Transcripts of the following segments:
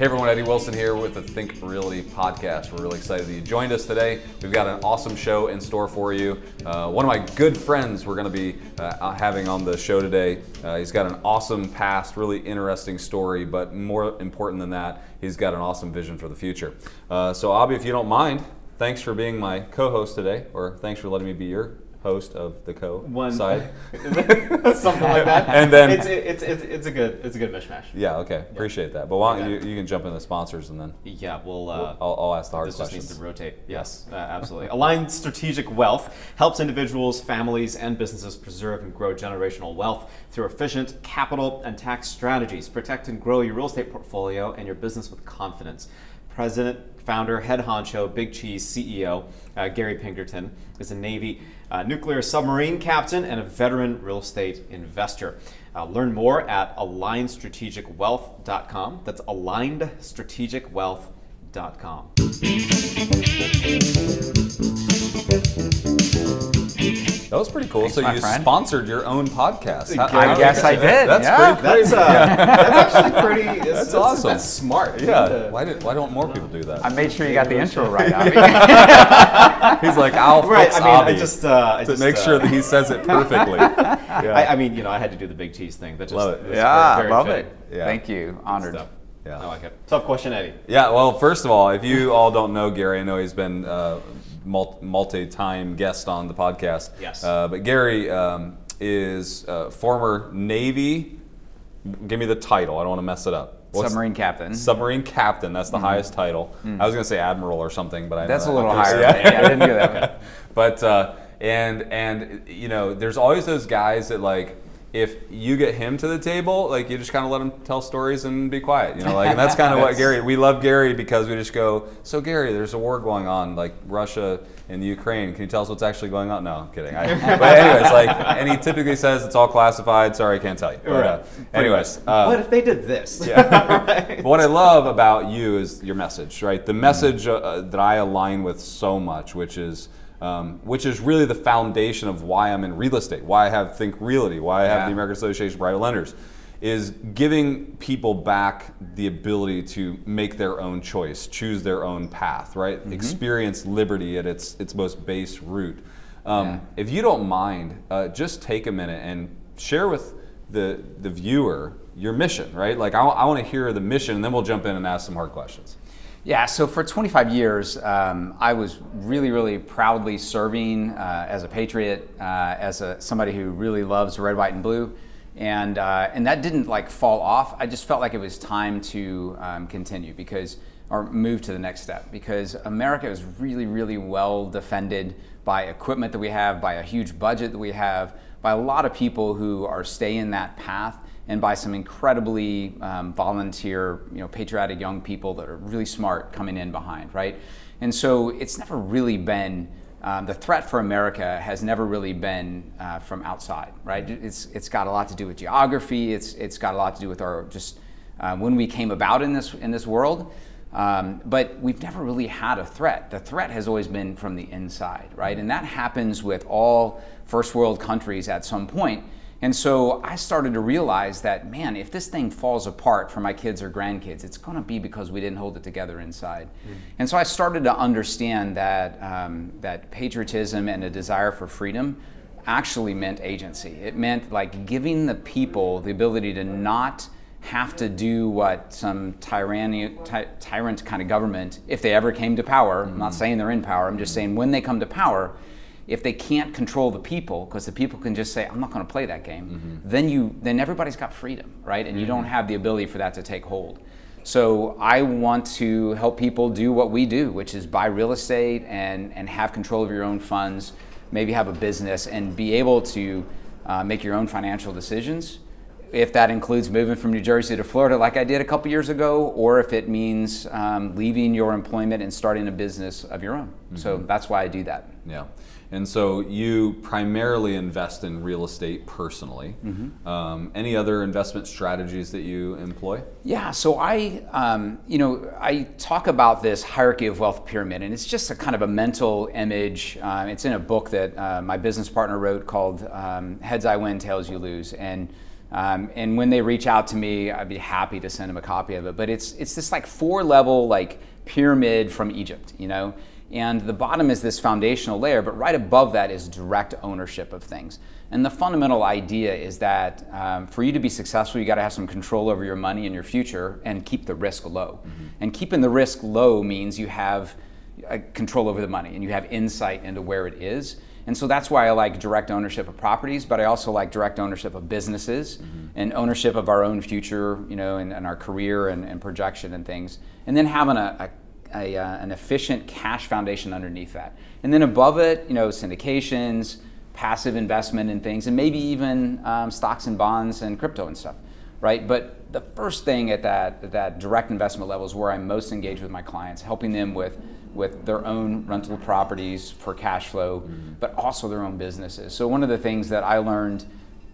Hey everyone, Eddie Wilson here with the Think Realty podcast. We're really excited that you joined us today. We've got an awesome show in store for you. Uh, one of my good friends we're going to be uh, having on the show today. Uh, he's got an awesome past, really interesting story, but more important than that, he's got an awesome vision for the future. Uh, so, Abhi, if you don't mind, thanks for being my co-host today, or thanks for letting me be your host of the co One side. something like that. And then- it's, it's it's it's a good it's a good mishmash. Yeah, okay, appreciate that. But why don't you, you can jump in the sponsors and then Yeah, we'll. Uh, I'll, I'll ask the hard this just questions. needs to rotate. Yes, uh, absolutely. Aligned Strategic Wealth helps individuals, families, and businesses preserve and grow generational wealth through efficient capital and tax strategies. Protect and grow your real estate portfolio and your business with confidence. President, founder, head honcho, Big Cheese CEO uh, Gary Pinkerton is a Navy uh, nuclear submarine captain and a veteran real estate investor. Uh, learn more at alignedstrategicwealth.com. That's alignedstrategicwealth.com. That was pretty cool. Thanks, so you friend. sponsored your own podcast. How- I how- guess I did, That's yeah. pretty pretty. That's, uh, that's actually pretty. That's, that's awesome. That's smart. yeah. Uh, Why did Why don't more people do that? I made sure you got the intro right. Abhi. He's like, I'll Right. fix I mean, I just uh, I to just, make uh, sure that he says it perfectly. Yeah. I, I mean, you know, I had to do the big cheese thing. That just Love it. was yeah, very, very love fitting it. Yeah. Thank you. Honored. Stuff. Yeah. I like it. Tough question, Eddie. Yeah, well, first of all, if you all don't know Gary, I know he's been uh, mul- multi-time guest on the podcast. Yes. Uh, but Gary um, is uh, former Navy. Give me the title. I don't want to mess it up. What's- Submarine captain. Submarine captain. That's the highest title. I was going to say admiral or something, but I know That's a that- little okay, higher. yeah. Yeah, I didn't do that. but uh, and and you know, there's always those guys that like. If you get him to the table, like you just kind of let him tell stories and be quiet, you know, like, and that's kind of what Gary. We love Gary because we just go. So Gary, there's a war going on, like Russia and the Ukraine. Can you tell us what's actually going on? No, I'm kidding. I, but anyways, like, and he typically says it's all classified. Sorry, I can't tell you. But, uh, anyways, uh, what if they did this? but what I love about you is your message, right? The message uh, that I align with so much, which is um, which is really the foundation of why I'm in real estate, why I have Think Realty, why I have Yeah. the American Association of Private Lenders, is giving people back the ability to make their own choice, choose their own path, right? Experience liberty at its its most base root. Um, Yeah. If you don't mind, uh, just take a minute and share with the the viewer your mission, right? Like I, want to hear the mission, and then we'll jump in and ask some hard questions. Yeah, so for 25 years, um, I was really, really proudly serving uh, as a patriot, uh, as a somebody who really loves red, white, and blue, and uh, and that didn't like fall off. I just felt like it was time to um, continue because or move to the next step because America is really, really well defended by equipment that we have, by a huge budget that we have, by a lot of people who are staying that path and by some incredibly um, volunteer, you know, patriotic young people that are really smart coming in behind, right? And so it's never really been um, the threat for America has never really been uh, from outside, right? It's it's got a lot to do with geography. It's it's got a lot to do with our just uh, when we came about in this in this world. Um, but we've never really had a threat. The threat has always been from the inside, right? And that happens with all first world countries at some point. And so I started to realize that, man, if this thing falls apart for my kids or grandkids, it's going to be because we didn't hold it together inside. And so I started to understand that, um, that patriotism and a desire for freedom actually meant agency. It meant like giving the people the ability to not have to do what some tyranny, ty- tyrant kind of government, if they ever came to power, I'm not saying they're in power, I'm just saying when they come to power, if they can't control the people, because the people can just say, "I'm not going to play that game," then you, then everybody's got freedom, right? And you don't have the ability for that to take hold. So I want to help people do what we do, which is buy real estate and and have control of your own funds, maybe have a business, and be able to uh, make your own financial decisions. If that includes moving from New Jersey to Florida, like I did a couple years ago, or if it means um, leaving your employment and starting a business of your own. So that's why I do that. Yeah. And so you primarily invest in real estate personally. Um, any other investment strategies that you employ? Yeah, so I, um, you know, I talk about this hierarchy of wealth pyramid, and it's just a kind of a mental image. Um, it's in a book that uh, my business partner wrote called um, "Heads I Win, Tails You Lose," and Um, and when they reach out to me, I'd be happy to send them a copy of it. But it's it's this like four level like pyramid from Egypt, you know. And the bottom is this foundational layer, but right above that is direct ownership of things. And the fundamental idea is that um, for you to be successful, you got to have some control over your money and your future and keep the risk low. Mm-hmm. And keeping the risk low means you have uh, control over the money and you have insight into where it is. And so that's why I like direct ownership of properties, but I also like direct ownership of businesses mm-hmm. and ownership of our own future, you know, and, and our career and, and, projection and things. And then having a, a, a uh, an efficient cash foundation underneath that. And then above it, you know, syndications, passive investment in things, and maybe even um, stocks and bonds and crypto and stuff, right? But the first thing at that, at that direct investment level is where I'm most engaged with my clients, helping them with with their own rental properties for cash flow, mm-hmm. but also their own businesses. So one of the things that I learned,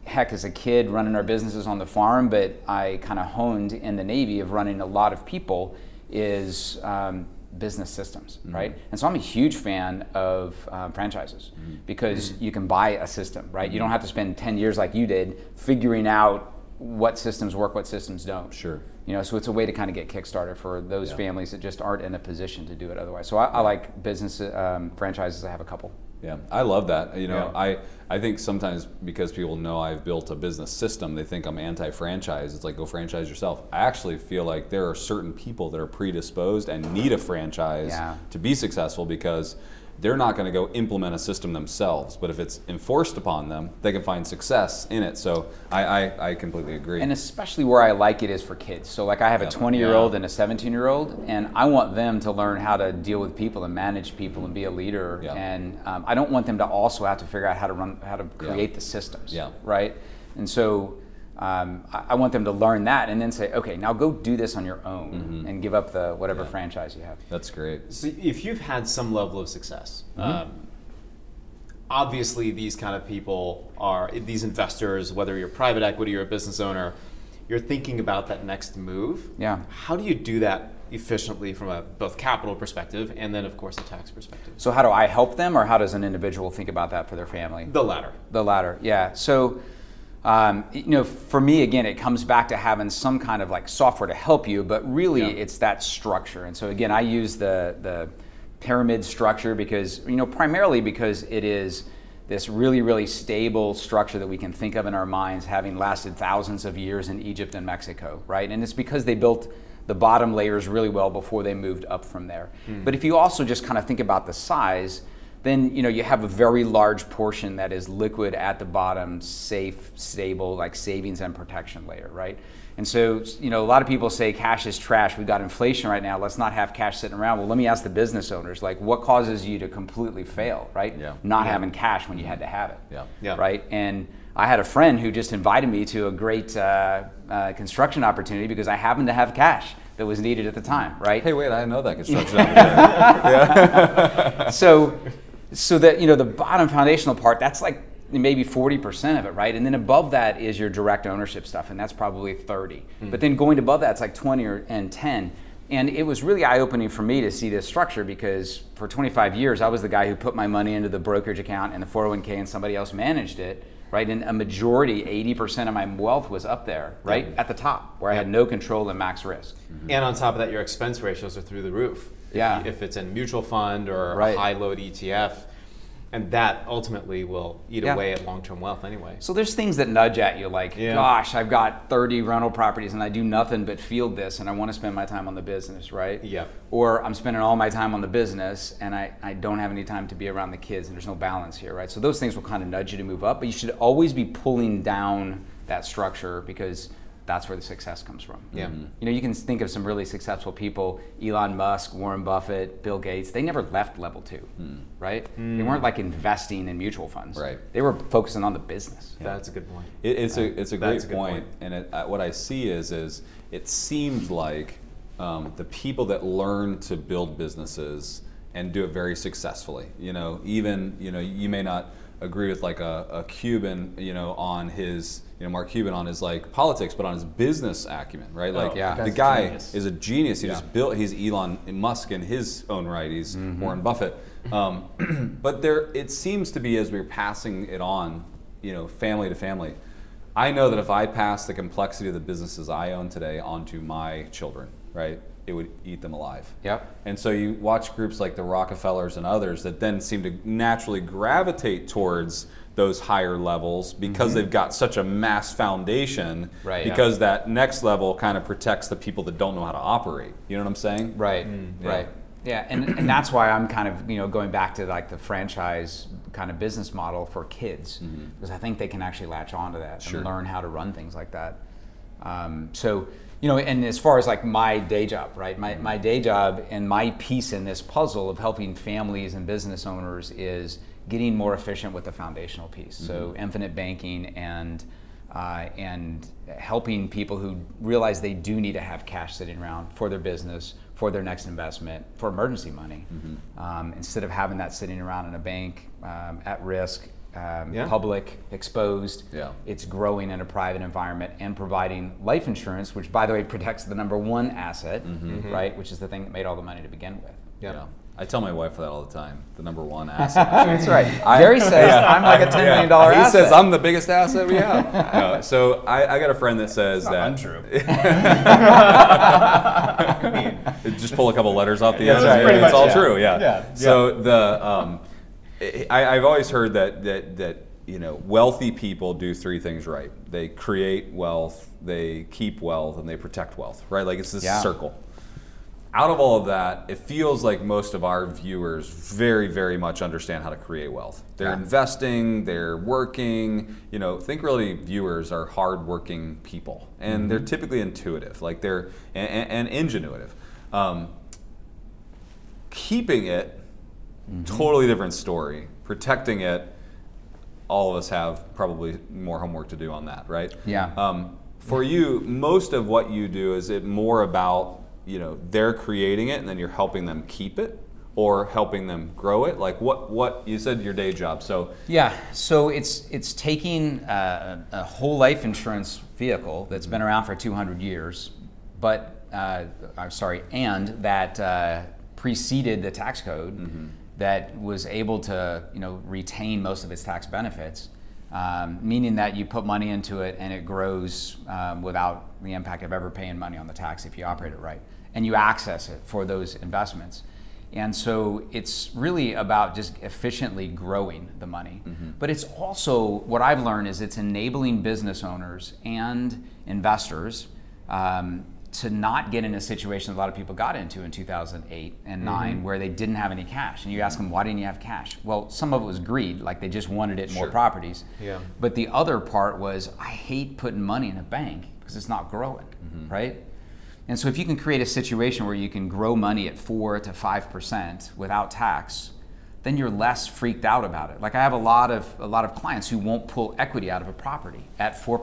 heck, as a kid running our businesses on the farm, but I kind of honed in the Navy of running a lot of people, is um, business systems, mm-hmm. right? And so I'm a huge fan of um, franchises mm-hmm. because mm-hmm. you can buy a system, right? You don't have to spend 10 years like you did figuring out what systems work, what systems don't. Sure. You know, so it's a way to kind of get kickstarted for those yeah. families that just aren't in a position to do it otherwise. So I, I like business um, franchises. I have a couple. Yeah, I love that. You know, yeah. I I think sometimes because people know I've built a business system, they think I'm anti-franchise. It's like go franchise yourself. I actually feel like there are certain people that are predisposed and need a franchise yeah. to be successful because they're not going to go implement a system themselves. But if it's enforced upon them, they can find success in it. So I, I, I completely agree. And especially where I like it is for kids. So like I have a 20 year old and a 17 year old, and I want them to learn how to deal with people and manage people and be a leader. Yeah. And um, I don't want them to also have to figure out how to run, how to create the systems. Yeah. Right. And so um, I, I, want them to learn that and then say, okay, now go do this on your own mm-hmm. and give up the whatever yeah. franchise you have. That's great. So if you've had some level of success, mm-hmm. um, obviously these kind of people are these investors, whether you're private equity or a business owner, you're thinking about that next move. Yeah. How do you do that efficiently from a both capital perspective and then of course a tax perspective? So how do I help them, or how does an individual think about that for their family? The latter. The latter. Yeah. So um, you know, for me, again, it comes back to having some kind of like software to help you, but really yeah. it's that structure. And so again, I use the the pyramid structure because you know primarily because it is this really really stable structure that we can think of in our minds, having lasted thousands of years in Egypt and Mexico, right? And it's because they built the bottom layers really well before they moved up from there. Mm. But if you also just kind of think about the size then you know you have a very large portion that is liquid at the bottom, safe, stable, like savings and protection layer, right? And so, you know, a lot of people say cash is trash. We've got inflation right now. Let's not have cash sitting around. Well, let me ask the business owners, like, what causes you to completely fail, right? Yeah. Not yeah. having cash when you had to have it. Yeah. Yeah. Right. And I had a friend who just invited me to a great uh, uh, construction opportunity because I happened to have cash that was needed at the time, right? Hey, wait, I know that construction opportunity. yeah. so so that you know the bottom foundational part that's like maybe 40% of it right? And then above that is your direct ownership stuff and that's probably 30 mm-hmm. but then going above that's like 20 or, and 10 and it was really eye-opening for me to see this structure because for 25 years i was the guy who put my money into the brokerage account and the 401k and somebody else managed it right? And a majority 80% of my wealth was up there right? Yeah. at the top where i had no control and max risk. Mm-hmm. and on top of that your expense ratios are through the roof yeah. if it's in mutual fund or right. a high load ETF. And that ultimately will eat yeah. away at long term wealth anyway. So there's things that nudge at you like, yeah. gosh, I've got 30 rental properties and I do nothing but field this and I want to spend my time on the business, right? Yeah. Or I'm spending all my time on the business and I, I don't have any time to be around the kids and there's no balance here, right? So those things will kind of nudge you to move up, but you should always be pulling down that structure because that's where the success comes from. Yeah. Mm-hmm. You know, you can think of some really successful people, Elon Musk, Warren Buffett, Bill Gates, they never left level two, mm. right? Mm. They weren't like investing in mutual funds. Right. They were focusing on the business. Yeah. That's a good point. It, it's, a, it's a great a point. point. And it, uh, what I see is, is it seems like um, the people that learn to build businesses and do it very successfully, you know, even, you know, you may not agree with like a, a Cuban, you know, on his you know Mark Cuban on his like politics, but on his business acumen, right? Like oh, yeah. the guy genius. is a genius. He yeah. just built. He's Elon Musk in his own right. He's mm-hmm. Warren Buffett. Um, but there, it seems to be as we're passing it on, you know, family to family, I know that if I pass the complexity of the businesses I own today onto my children, right, it would eat them alive. Yep. And so you watch groups like the Rockefellers and others that then seem to naturally gravitate towards those higher levels because mm-hmm. they've got such a mass foundation. Right, yeah. Because that next level kind of protects the people that don't know how to operate. You know what I'm saying? Right, mm, yeah. right. Yeah, and, and that's why I'm kind of you know going back to like the franchise kind of business model for kids mm-hmm. because I think they can actually latch onto that Sure. and learn how to run things like that. Um, so you know, and as far as like my day job, right? My my day job and my piece in this puzzle of helping families and business owners is getting more efficient with the foundational piece. So infinite banking and uh, and helping people who realize they do need to have cash sitting around for their business, for their next investment, for emergency money, um, instead of having that sitting around in a bank um, at risk, um, Yeah. public, exposed. Yeah. It's growing in a private environment and providing life insurance, which, by the way, protects the number one asset, right? Which is the thing that made all the money to begin with. Yeah. I tell my wife that all the time. The number one asset. That's right. Jerry says I'm like a ten Yeah. million dollar He asset. says I'm the biggest asset we have. No, so I, I got a friend that says Not that. untrue. just pull a couple letters off the That's end. right. It's much, all yeah. true. Yeah. Yeah, So the um, I, I've always heard that that that you know wealthy people do three things right. They create wealth, they keep wealth, and they protect wealth. Right? Like it's this Yeah. circle. Out of all of that, it feels like most of our viewers very, very much understand how to create wealth. They're Yeah. investing, they're working. You know, Think Realty viewers are hardworking people, and they're typically intuitive, like they're and, and, and ingenuitive. Um, keeping it, totally different story. Protecting it, all of us have probably more homework to do on that, right? Yeah. Um, for you, most of what you do is it more about you know they're creating it and then you're helping them keep it or helping them grow it. Like what what you said your day job. So Yeah, so it's it's taking uh, a whole life insurance vehicle that's been around for 200 years, but uh, I'm sorry, and that uh, preceded the tax code, that was able to you know retain most of its tax benefits, um, meaning that you put money into it and it grows um, without the impact of ever paying money on the tax if you operate it right, and you access it for those investments. And so it's really about just efficiently growing the money. But it's also what I've learned is it's enabling business owners and investors um, to not get in a situation a lot of people got into in 2008 and mm-hmm. 9 where they didn't have any cash. And you ask them, why didn't you have cash? Well, some of it was greed, like they just wanted it in more properties. Yeah. But the other part was, I hate putting money in a bank because it's not growing, mm-hmm. right? And so if you can create a situation where you can grow money at four to five percent without tax, then you're less freaked out about it. Like I have a lot of a lot of clients who won't pull equity out of a property at four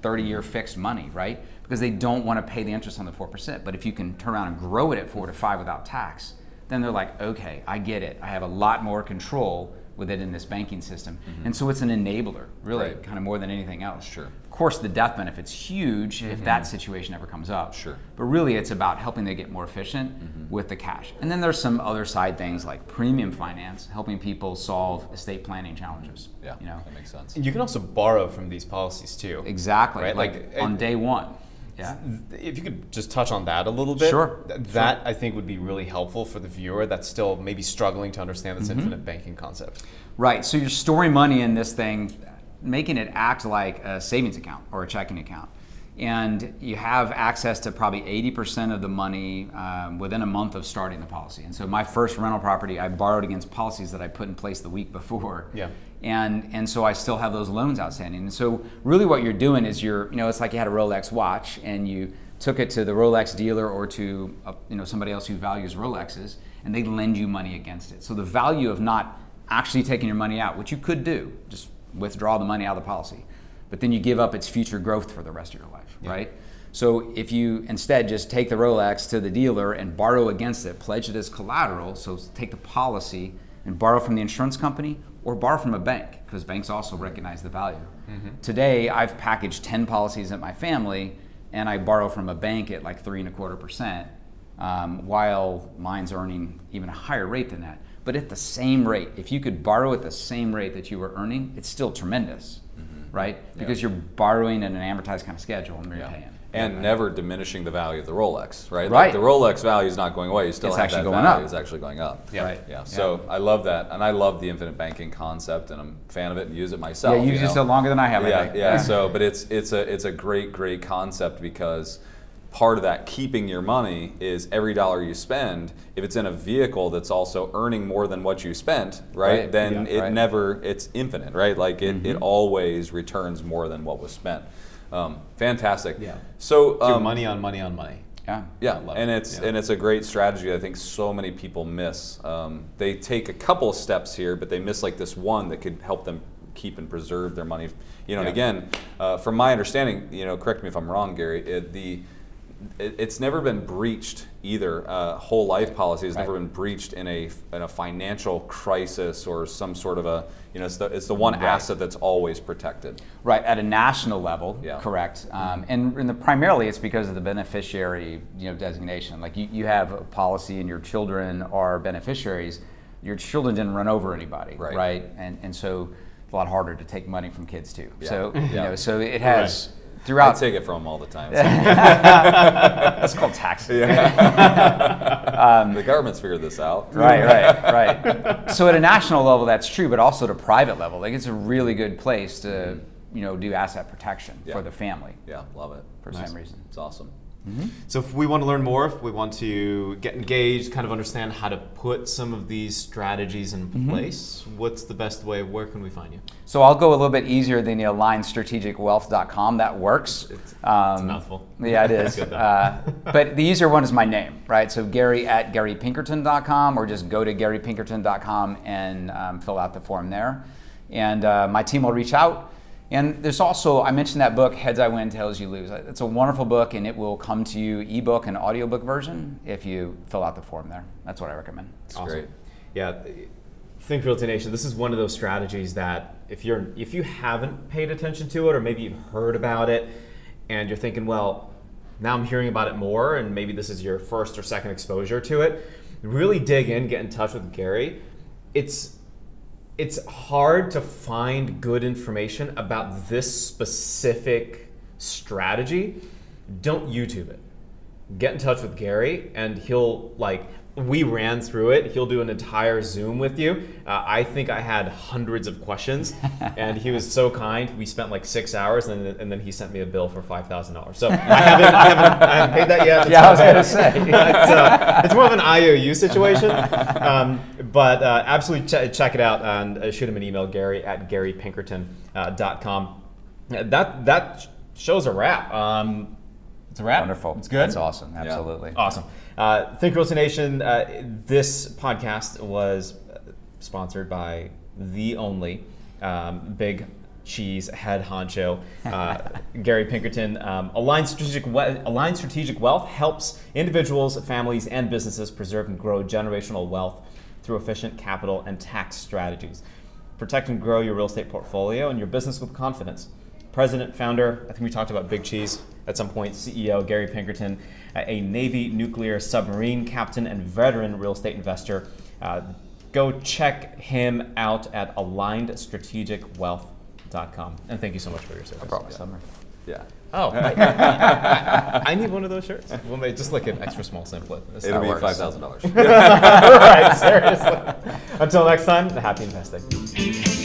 percent, 30-year fixed money, right? Because they don't want to pay the interest on the four percent. But if you can turn around and grow it at four to five without tax, then they're like, okay, I get it. I have a lot more control with it in this banking system. Mm-hmm. And so it's an enabler, really, Right. kind of more than anything else. Sure. Of course, the death benefit's huge if mm-hmm. that situation ever comes up. Sure. But really, it's about helping them get more efficient mm-hmm. with the cash. And then there's some other side things like premium finance, helping people solve estate planning challenges. yeah, You know, that makes sense. You can also borrow from these policies too. exactly. Right, Like, like, on day one. Yeah. If you could just touch on that a little bit, Sure, th- that I think would be really helpful for the viewer that's still maybe struggling to understand this Mm-hmm. infinite banking concept. Right. So you're storing money in this thing, making it act like a savings account or a checking account. And you have access to probably 80% of the money um, within a month of starting the policy. And so my first rental property, I borrowed against policies that I put in place the week before. Yeah. And, and so I still have those loans outstanding. And so really what you're doing is you're, you know, it's like you had a Rolex watch and you took it to the Rolex dealer or to uh, you know somebody else who values Rolexes and they lend you money against it. So the value of not actually taking your money out, which you could do, just withdraw the money out of the policy, but then you give up its future growth for the rest of your life, right? So if you instead just take the Rolex to the dealer and borrow against it, pledge it as collateral, so take the policy and borrow from the insurance company or borrow from a bank because banks also recognize the value. Today, I've packaged 10 policies at my family and I borrow from a bank at like three and a quarter percent, um, while mine's earning even a higher rate than that. But at the same rate, if you could borrow at the same rate that you were earning, it's still tremendous. right? Because you're borrowing at an amortized kind of schedule and you're Yeah. Repaying. And never diminishing the value of the Rolex, right? Like Right. the Rolex value is not going away. You still It's have actually that going value. up. It's actually going up. Yeah. Right. Yeah. So I love that, and I love the infinite banking concept, and I'm a fan of it and use it Yeah, myself. you you used know? it longer than I have. I yeah, think. yeah. So, but it's it's a it's a great great concept because part of that keeping your money is every dollar you spend. If it's in a vehicle that's also earning more than what you spent, right? Right, Then yeah, it right. Mm-hmm. never it's infinite, right? Like it, it always returns more than what was spent. Um, fantastic. Yeah. So um, money on money on money. yeah. yeah, love and it. it's Yeah. and it's a great strategy. I think so many people miss. Um, they take a couple of steps here, but they miss like this one that could help them keep and preserve their money. You know, and again, uh, from my understanding, you know, correct me if I'm wrong, Gary. It, the it, it's never been breached either. Uh, whole life policy has never been breached in a in a financial crisis or some sort of a you know it's the it's the one Right. asset that's always protected. Right, at a national level, Yeah. correct. Um, and and the, primarily it's because of the beneficiary you know, designation. Like you, you have a policy and your children are beneficiaries, your children didn't run over anybody, Right. And, and so it's a lot harder to take money from kids too. Yeah. So, you know, so it has I throughout. take it from them all the time. That's called taxes. Um, the government's figured this out. Right, right, right. So at a national level, that's true, but also at a private level, like it's a really good place to, mm-hmm. you know, do asset protection Yeah. for the family Yeah, love it. for some reason. It's awesome. So if we want to learn more, if we want to get engaged, kind of understand how to put some of these strategies in Mm-hmm. place, what's the best way? Where can we find you? So I'll go a little bit easier than the alignstrategicwealth.com. That works. It's, Um, it's a mouthful. Yeah, it is. Uh, but the easier one is my name, right? So Gary at GaryPinkerton.com or just go to GaryPinkerton.com and um, fill out the form there. And uh, my team will reach out. And there's also, I mentioned that book, Heads I Win, Tails You Lose. It's a wonderful book and it will come to you ebook and audiobook version if you fill out the form there. That's what I recommend. It's Awesome. great. Yeah, Think Realty Nation. This is one of those strategies that if you're if you haven't paid attention to it, or maybe you've heard about it, and you're thinking, well, now I'm hearing about it more, and maybe this is your first or second exposure to it. Really dig in, get in touch with Gary. It's it's hard to find good information about this specific strategy. Don't YouTube it get in touch with Gary and he'll like we ran through it. He'll do an entire Zoom with you. Uh, I think I had hundreds of questions, and he was so kind. We spent like six hours, and, then- and then he sent me a bill for five thousand dollars. So I haven't, I haven't, I haven't paid that yet. It's Yeah, I was gonna say. it's, uh, it's more of an IOU situation, um, but uh, absolutely ch- check it out and uh, shoot him an email, Gary at garypinkerton.com. Uh, that that show's a wrap. Um, it's a wrap. Wonderful. It's good. It's awesome. Absolutely. Awesome. Uh, Think Realty Nation, uh, this podcast was sponsored by the only um, big cheese head honcho, uh, Gary Pinkerton. Um, Align, Strategic we- Align Strategic Wealth helps individuals, families, and businesses preserve and grow generational wealth through efficient capital and tax strategies. Protect and grow your real estate portfolio and your business with confidence. President, founder, I think we talked about Big Cheese at some point, CEO Gary Pinkerton, a Navy nuclear submarine captain and veteran real estate investor. Uh, go check him out at alignedstrategicwealth.com. And thank you so much for your service. Probably summer. Yeah. Oh, I, I need one of those shirts. Well, maybe just like an extra small sample. It'll be works. five thousand dollars. right, seriously. Until next time, happy investing.